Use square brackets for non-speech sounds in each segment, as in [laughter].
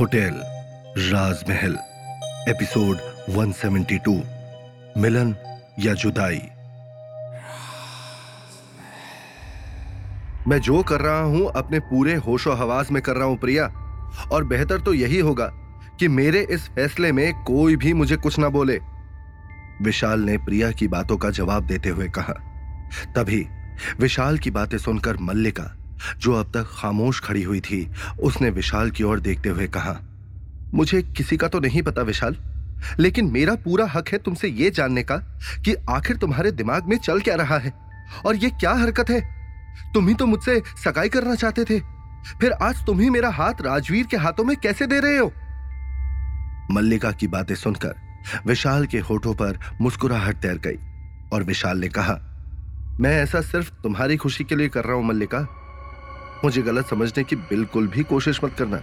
Hotel, राजमहल, episode 172 मिलन या जुदाई। मैं जो कर रहा हूँ, अपने पूरे होशो हवास में कर रहा हूँ, प्रिया। और बेहतर तो यही होगा कि मेरे इस फैसले में कोई भी मुझे कुछ ना बोले। विशाल ने प्रिया की बातों का जवाब देते हुए कहा। तभी विशाल की बातें सुनकर मल्लिका जो अब तक खामोश खड़ी हुई थी, उसने विशाल की ओर देखते हुए कहा, मुझे किसी का तो नहीं पता विशाल, लेकिन मेरा पूरा हक है तुमसे यह जानने का कि आखिर तुम्हारे दिमाग में चल क्या रहा है, और यह क्या हरकत है? तुम ही तो मुझसे सगाई करना चाहते थे, फिर आज तुम ही मेरा हाथ राजवीर के हाथों में कैसे दे रहे हो? मल्लिका की बातें सुनकर विशाल के होठों पर मुस्कुराहट तैर गई, और विशाल ने कहा, मैं ऐसा सिर्फ़ तुम्हारी खुशी के लिए कर रहा हूँ, मल्लिका। मुझे गलत समझने की बिल्कुल भी कोशिश मत करना।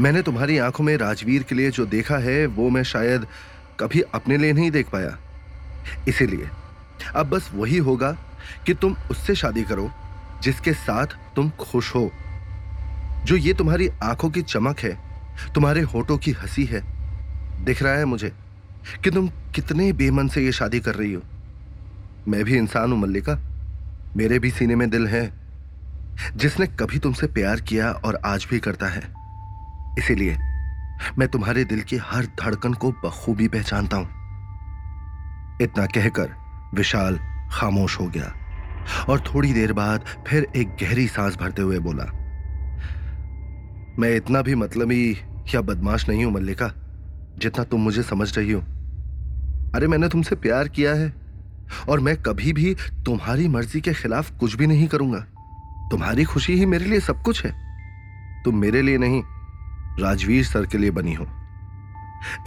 मैंने तुम्हारी आँखों में राजवीर के लिए जो देखा है, वो मैं शायद कभी अपने लिए नहीं देख पाया। इसीलिए अब बस वही होगा कि तुम उससे शादी करो, जिसके साथ तुम खुश हो। जो ये तुम्हारी आँखों की चमक है, तुम्हारे होठों की हँसी है, दिख रहा है मुझे कि तुम कितने बेमन से ये शादी कर रही हो। मैं भी इंसान हूँ, मल्लिका। मेरे भी सीने में दिल है। जिसने कभी तुमसे प्यार किया और आज भी करता है। इसीलिए मैं तुम्हारे दिल की हर धड़कन को बखूबी पहचानता हूँ। इतना कहकर विशाल खामोश हो गया और थोड़ी देर बाद फिर एक गहरी सांस भरते हुए बोला, मैं इतना भी मतलबी या बदमाश नहीं हूँ मल्लिका, जितना तुम मुझे समझ रही हो। अरे मैंने तुमसे प्यार किया है और मैं कभी भी तुम्हारी मर्ज़ी के खिलाफ कुछ भी नहीं करूँगा। तुम्हारी खुशी ही मेरे लिए सब कुछ है। तुम मेरे लिए नहीं, राजवीर सर के लिए बनी हो।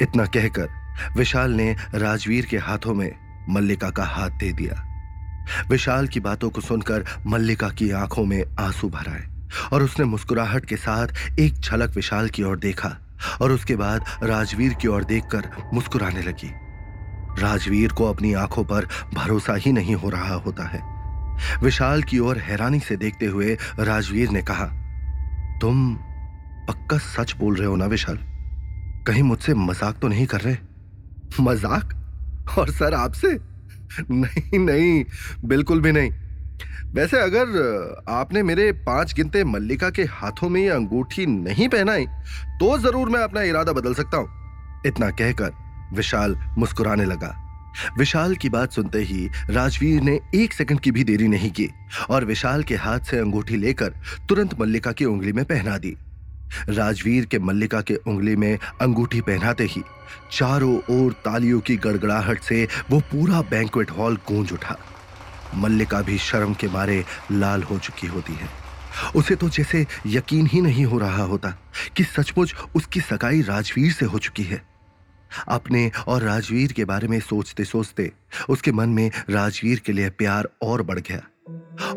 इतना कहकर विशाल ने राजवीर के हाथों में मल्लिका का हाथ दे दिया। विशाल की बातों को सुनकर मल्लिका की आँखों में आँसू भर आए और उसने मुस्कुराहट के साथ एक झलक विशाल की ओर देखा और उसके बाद राजवीर की ओर देखकर मुस्कुराने लगी। राजवीर को अपनी आँखों पर भरोसा ही नहीं हो रहा होता है। विशाल की ओर हैरानी से देखते हुए राजवीर ने कहा, तुम पक्का सच बोल रहे हो ना विशाल? कहीं मुझसे मज़ाक तो नहीं कर रहे? मज़ाक? और सर आपसे? नहीं नहीं, बिल्कुल भी नहीं। वैसे अगर आपने मेरे पाँच गिनते मल्लिका के हाथों में अंगूठी नहीं पहनाई तो ज़रूर मैं अपना इरादा बदल सकता हूँ, इतना कहकर विशाल मुस्कुराने लगा। विशाल की बात सुनते ही राजवीर ने एक सेकंड की भी देरी नहीं की और विशाल के हाथ से अंगूठी लेकर तुरंत मल्लिका की उंगली में पहना दी। राजवीर के मल्लिका के उंगली में अंगूठी पहनाते ही चारों ओर तालियों की गड़गड़ाहट से वो पूरा बैंकवेट हॉल गूंज उठा। मल्लिका भी शर्म के मारे लाल हो चुकी होती है। उसे तो जैसे यकीन ही नहीं हो रहा होता कि सचमुच उसकी सगाई राजवीर से हो चुकी है। अपने और राजवीर के बारे में सोचते सोचते उसके मन में राजवीर के लिए प्यार और बढ़ गया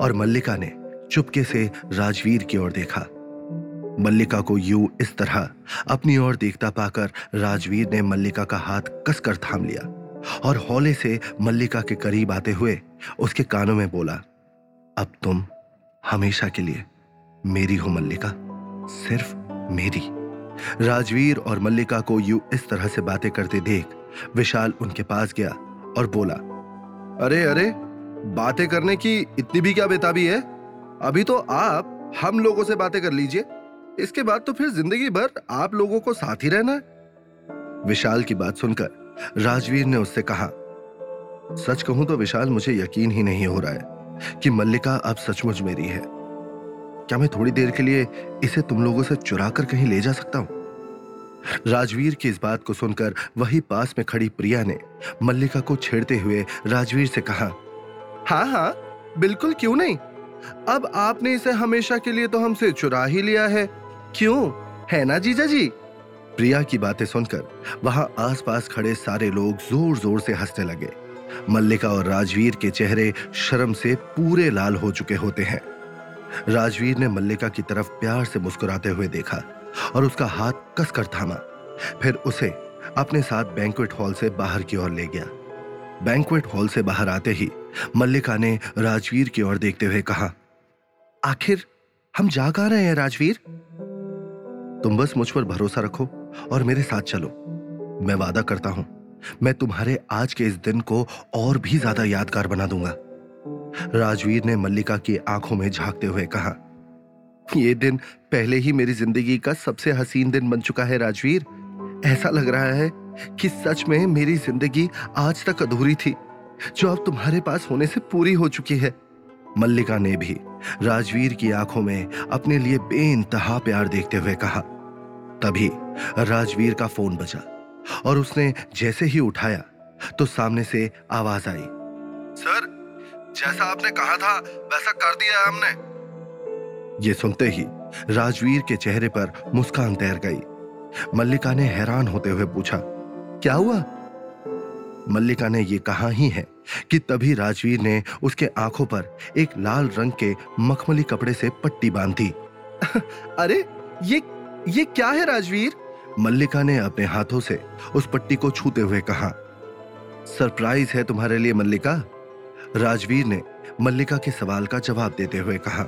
और मल्लिका ने चुपके से राजवीर की ओर देखा। मल्लिका को यू इस तरह अपनी ओर देखता पाकर राजवीर ने मल्लिका का हाथ कसकर थाम लिया और हौले से मल्लिका के करीब आते हुए उसके कानों में बोला, अब तुम हमेशा के लिए मेरी हो मल्लिका, सिर्फ़ मेरी। राजवीर और मल्लिका को यू इस तरह से बातें करते देख विशाल उनके पास गया और बोला, अरे अरे, बातें करने की इतनी भी क्या बेताबी है? अभी तो आप हम लोगों से बातें कर लीजिए। इसके बाद तो फिर ज़िंदगी भर आप लोगों को साथ ही रहना है। विशाल की बात सुनकर राजवीर ने उससे कहा, सच कहूँ तो विशाल, मुझे यकीन ही नहीं हो रहा है कि मल्लिका अब सचमुच मेरी है। क्या मैं थोड़ी देर के लिए इसे तुम लोगों से चुरा कर कहीं ले जा सकता हूँ? राजवीर की इस बात को सुनकर वही पास में खड़ी प्रिया ने मल्लिका को छेड़ते हुए राजवीर से कहा हाँ हाँ बिल्कुल क्यों नहीं? अब आपने इसे हमेशा के लिए तो हमसे चुरा ही लिया है। क्यों? है ना, जीजा जी? प्रिया की बातें सुनकर वहाँ आसपास खड़े सारे लोग ज़ोर ज़ोर से हंसने लगे। मल्लिका और राजवीर के चेहरे शर्म से पूरे लाल हो चुके होते हैं। राजवीर ने मल्लिका की तरफ़ प्यार से मुस्कुराते हुए देखा और उसका हाथ कसकर थामा। फिर उसे अपने साथ बैंकुएट हॉल से बाहर की ओर ले गया। बैंकुएट हॉल से बाहर आते ही मल्लिका ने राजवीर की ओर देखते हुए कहा, आखिर हम जा कहा रहे हैं राजवीर? तुम बस मुझ पर भरोसा रखो और मेरे साथ चलो। मैं वादा करता हूँ, मैं तुम्हारे आज के इस दिन को और भी ज़्यादा यादगार बना दूँगा। राजवीर ने मल्लिका की आँखों में झांकते हुए कहा यह दिन पहले ही मेरी ज़िंदगी का सबसे हसीन दिन बन चुका है, राजवीर। ऐसा लग रहा है कि सच में मेरी ज़िंदगी आज तक अधूरी थी, जो अब तुम्हारे पास होने से पूरी हो चुकी है। मल्लिका ने भी राजवीर की आँखों में अपने लिए बेइंतहा प्यार देखते हुए कहा। तभी राजवीर का फ़ोन बजा और उसने जैसे ही उठाया तो सामने से आवाज़ आई, सर जैसा आपने कहा था वैसा कर दिया हमने। ये सुनते ही राजवीर के चेहरे पर मुस्कान तैर गई। मल्लिका ने हैरान होते हुए पूछा क्या हुआ? मल्लिका ने यह कहा ही है कि तभी राजवीर ने उसके आँखों पर एक लाल रंग के मखमली कपड़े से पट्टी बांधी। [laughs] अरे ये ये क्या है राजवीर? मल्लिका ने अपने हाथों से उस पट्टी को छूते हुए कहा सरप्राइज़ है तुम्हारे लिए मल्लिका। राजवीर ने मल्लिका के सवाल का जवाब देते हुए कहा,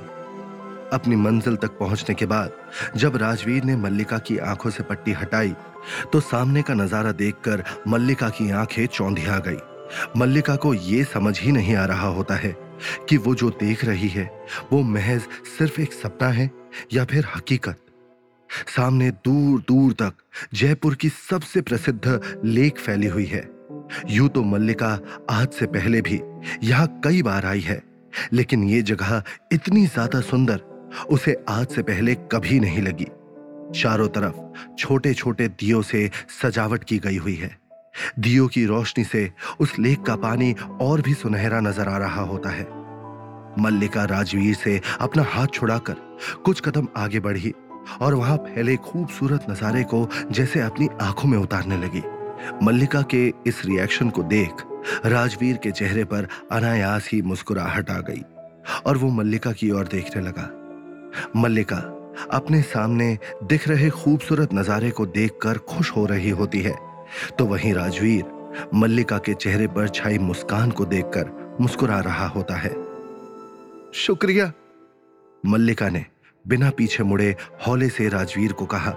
अपनी मंजिल तक पहुँचने के बाद जब राजवीर ने मल्लिका की आँखों से पट्टी हटाई तो सामने का नज़ारा देखकर मल्लिका की आँखें चौंधिया गई। मल्लिका को यह समझ ही नहीं आ रहा होता है कि वो जो देख रही है, वो महज सिर्फ़ एक सपना है या फिर हकीकत। सामने दूर दूर तक जयपुर की सबसे प्रसिद्ध लेक फैली हुई है। यूँ तो मल्लिका आज से पहले भी यहाँ कई बार आई है, लेकिन ये जगह इतनी ज़्यादा सुंदर, उसे आज से पहले कभी नहीं लगी। चारों तरफ़ छोटे छोटे दियो से सजावट की गई हुई है। दियो की रोशनी से उस लेक का पानी और भी सुनहरा नज़र आ रहा होता है। मल्लिका राजवीर से अपना हाथ छुड़ाकर कुछ कदम आगे बढ़ी और वहाँ फैले खूबसूरत नजारे को जैसे अपनी आँखों में उतारने लगी। मल्लिका के इस रिएक्शन को देख राजवीर के चेहरे पर अनायास ही मुस्कुराहट आ गई और वो मल्लिका की ओर देखने लगा। मल्लिका, अपने सामने दिख रहे खूबसूरत नजारे को देखकर खुश हो रही होती है। तो वहीं राजवीर, मल्लिका के चेहरे पर छाई मुस्कान को देखकर मुस्कुरा रहा होता है। शुक्रिया। मल्लिका ने बिना पीछे मुड़े हौले से राजवीर को कहा,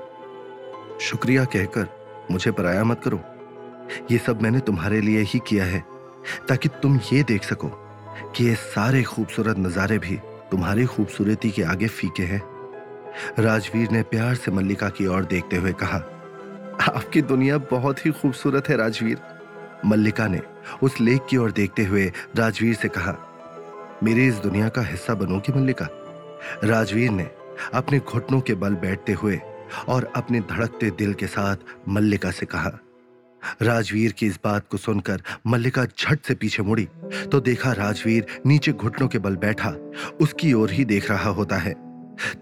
शुक्रिया कहकर मुझे पराया मत करो। ये सब मैंने तुम्हारे लिए ही किया है, ताकि तुम ये देख सको कि ये सारे खूबसूरत नजारे भी तुम्हारी खूबसूरती के आगे फीके हैं। राजवीर ने प्यार से मल्लिका की ओर देखते हुए कहा, आपकी दुनिया बहुत ही खूबसूरत है, राजवीर। मल्लिका ने उस लेक की ओर देखते हुए राजवीर से कहा, मेरी इस दुनिया का हिस्सा बनोगी मल्लिका? राजवीर ने अपने घुटनों के बल बैठते हुए और अपने धड़कते दिल के साथ मल्लिका से कहा राजवीर की इस बात को सुनकर मल्लिका झट से पीछे मुड़ी तो देखा राजवीर नीचे घुटनों के बल बैठा, उसकी ओर ही देख रहा होता है।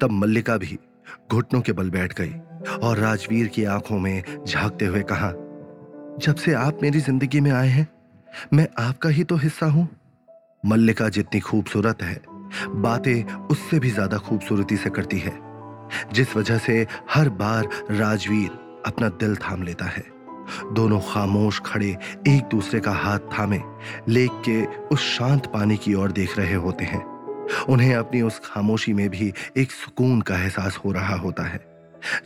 तब मल्लिका भी घुटनों के बल बैठ गई और राजवीर की आँखों में झांकते हुए कहा, जब से आप मेरी ज़िंदगी में आए हैं, मैं आपका ही तो हिस्सा हूँ। मल्लिका जितनी खूबसूरत है, बातें उससे भी ज़्यादा खूबसूरती से करती है, जिस वजह से हर बार राजवीर अपना दिल थाम लेता है। दोनों खामोश खड़े एक दूसरे का हाथ थामे लेक के उस शांत पानी की ओर देख रहे होते हैं। उन्हें अपनी उस खामोशी में भी एक सुकून का एहसास हो रहा होता है,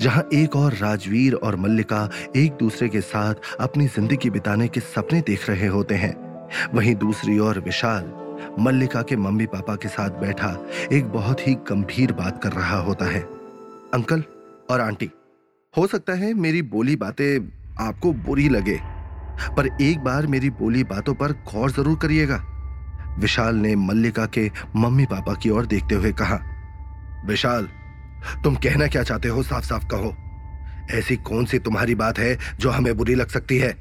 जहाँ एक और राजवीर और मल्लिका एक दूसरे के साथ अपनी ज़िंदगी बिताने के सपने देख रहे होते हैं। वहीं दूसरी ओर विशाल, मल्लिका के मम्मी पापा के साथ बैठा एक बहुत ही गंभीर बात कर रहा होता है। अंकल और आंटी, हो सकता है मेरी बोली बातें आपको बुरी लगे। पर एक बार मेरी बोली बातों पर गौर ज़रूर करिएगा। विशाल ने मल्लिका के मम्मी पापा की ओर देखते हुए कहा, विशाल, तुम कहना क्या चाहते हो साफ़ साफ़ कहो। ऐसी कौन सी तुम्हारी बात है जो हमें बुरी लग सकती है?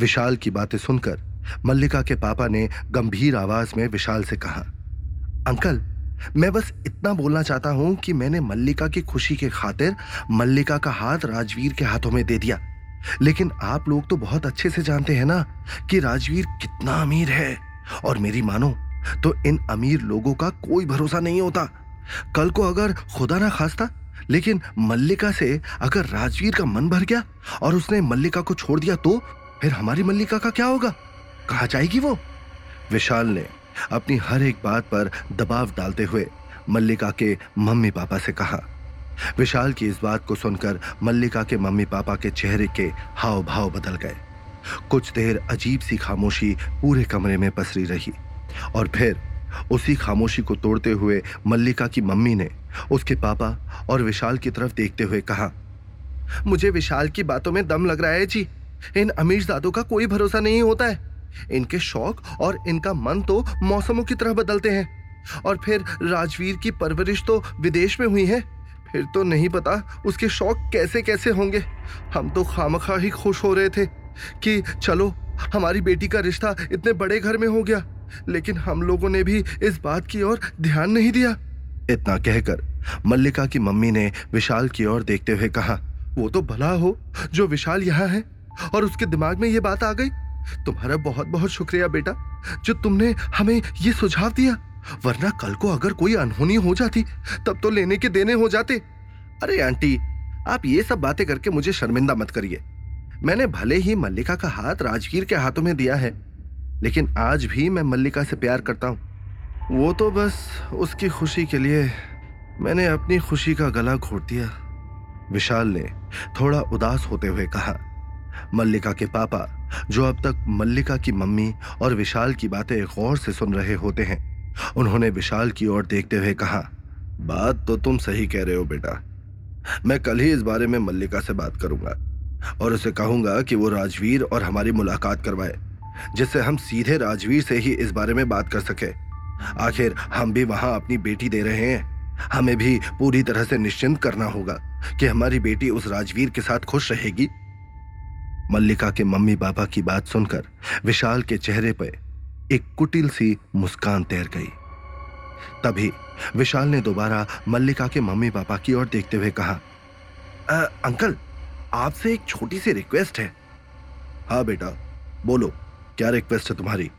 विशाल की बातें सुनकर मल्लिका के पापा ने गंभीर आवाज़ में विशाल से कहा, अंकल, मैं बस इतना बोलना चाहता हूँ कि मैंने मल्लिका की खुशी के खातिर मल्लिका का हाथ राजवीर के हाथों में दे दिया। लेकिन आप लोग तो बहुत अच्छे से जानते हैं ना कि राजवीर कितना अमीर है। और मेरी मानो तो इन अमीर लोगों का कोई भरोसा नहीं होता। कल को अगर खुदा ना खास्ता, लेकिन मल्लिका से अगर राजवीर का मन भर गया और उसने मल्लिका को छोड़ दिया तो फिर हमारी मल्लिका का क्या होगा? कहा जाएगी वो? विशाल ने अपनी हर एक बात पर दबाव डालते हुए मल्लिका के मम्मी पापा से कहा विशाल की इस बात को सुनकर मल्लिका के मम्मी पापा के चेहरे के हाव भाव बदल गए। कुछ देर अजीब सी खामोशी पूरे कमरे में पसरी रही और फिर उसी खामोशी को तोड़ते हुए मल्लिका की मम्मी ने उसके पापा और विशाल की तरफ़ देखते हुए कहा, मुझे विशाल की बातों में दम लग रहा है जी। इन अमीर दादों का कोई भरोसा नहीं होता है। इनके शौक और इनका मन तो मौसमों की तरह बदलते हैं और फिर राजवीर की परवरिश तो विदेश में हुई है। फिर तो नहीं पता उसके शौक कैसे कैसे होंगे। हम तो खामखा ही खुश हो रहे थे कि चलो, हमारी बेटी का रिश्ता इतने बड़े घर में हो गया, लेकिन हम लोगों ने भी इस बात की ओर ध्यान नहीं दिया। इतना कहकर मल्लिका की मम्मी ने विशाल की ओर देखते हुए कहा, वो तो भला हो जो विशाल यहाँ है और उसके दिमाग में ये बात आ गई। तुम्हारा बहुत बहुत शुक्रिया बेटा जो तुमने हमें ये सुझाव दिया। वरना कल को अगर कोई अनहोनी हो जाती, तब तो लेने के देने हो जाते। अरे आंटी, आप ये सब बातें करके मुझे शर्मिंदा मत करिए। मैंने भले ही मल्लिका का हाथ राजगीर के हाथों में दिया है, लेकिन आज भी मैं मल्लिका से प्यार करता हूँ। वो तो बस उसकी खुशी के लिए मैंने अपनी खुशी का गला घोट दिया। विशाल ने थोड़ा उदास होते हुए कहा, मल्लिका के पापा, जो अब तक मल्लिका की मम्मी और विशाल की बातें गौर से सुन रहे होते हैं उन्होंने विशाल की ओर देखते हुए कहा, बात तो तुम सही कह रहे हो बेटा। मैं कल ही इस बारे में मल्लिका से बात करूँगा और उसे कहूँगा कि वो राजवीर और हमारी मुलाकात करवाए, जिससे हम सीधे राजवीर से ही इस बारे में बात कर सके। आखिर हम भी वहाँ अपनी बेटी दे रहे हैं। हमें भी पूरी तरह से निश्चिंत करना होगा कि हमारी बेटी उस राजवीर के साथ खुश रहेगी। मल्लिका के मम्मी पापा की बात सुनकर विशाल के चेहरे पर एक कुटिल सी मुस्कान तैर गई। तभी विशाल ने दोबारा मल्लिका के मम्मी पापा की ओर देखते हुए कहा आ, अंकल आपसे एक छोटी सी रिक्वेस्ट है। हाँ बेटा बोलो क्या रिक्वेस्ट है तुम्हारी?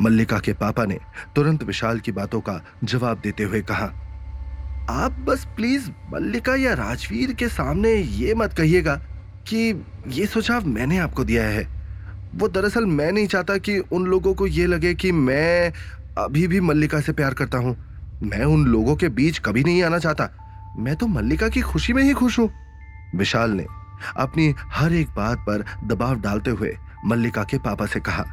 मल्लिका के पापा ने तुरंत विशाल की बातों का जवाब देते हुए कहा आप बस प्लीज़ मल्लिका या राजवीर के सामने ये मत कहिएगा कि ये सुझाव मैंने आपको दिया है। वो दरअसल मैं नहीं चाहता कि उन लोगों को ये लगे कि मैं अभी भी मल्लिका से प्यार करता हूँ। मैं उन लोगों के बीच कभी नहीं आना चाहता। मैं तो मल्लिका की खुशी में ही खुश हूँ। विशाल ने अपनी हर एक बात पर दबाव डालते हुए मल्लिका के पापा से कहा,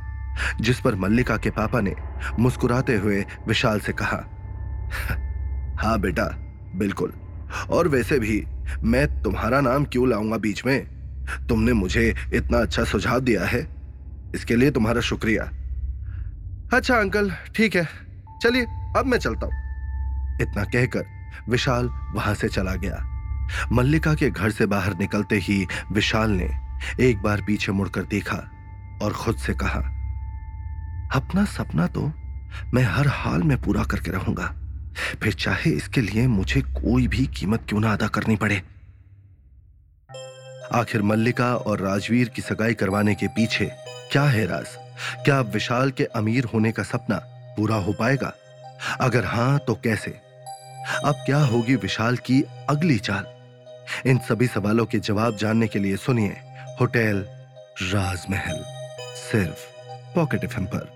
जिस पर मल्लिका के पापा ने मुस्कुराते हुए विशाल से कहा हाँ बेटा, बिल्कुल। और वैसे भी मैं तुम्हारा नाम क्यों लाऊँगा बीच में? तुमने मुझे इतना अच्छा सुझाव दिया है। इसके लिए तुम्हारा शुक्रिया। अच्छा अंकल, ठीक है। चलिए, अब मैं चलता हूँ। इतना कहकर विशाल वहाँ से चला गया। मल्लिका के घर से बाहर निकलते ही विशाल ने एक बार पीछे मुड़कर देखा और खुद से कहा, अपना सपना तो मैं हर हाल में पूरा करके रहूँगा। फिर चाहे इसके लिए मुझे कोई भी कीमत क्यों ना अदा करनी पड़े। आखिर मल्लिका और राजवीर की सगाई करवाने के पीछे क्या है राज? क्या विशाल के अमीर होने का सपना पूरा हो पाएगा? अगर हाँ तो कैसे? अब क्या होगी विशाल की अगली चाल? इन सभी सवालों के जवाब जानने के लिए सुनिए होटल राजमहल, सिर्फ़ पॉकेट एफ़ पर।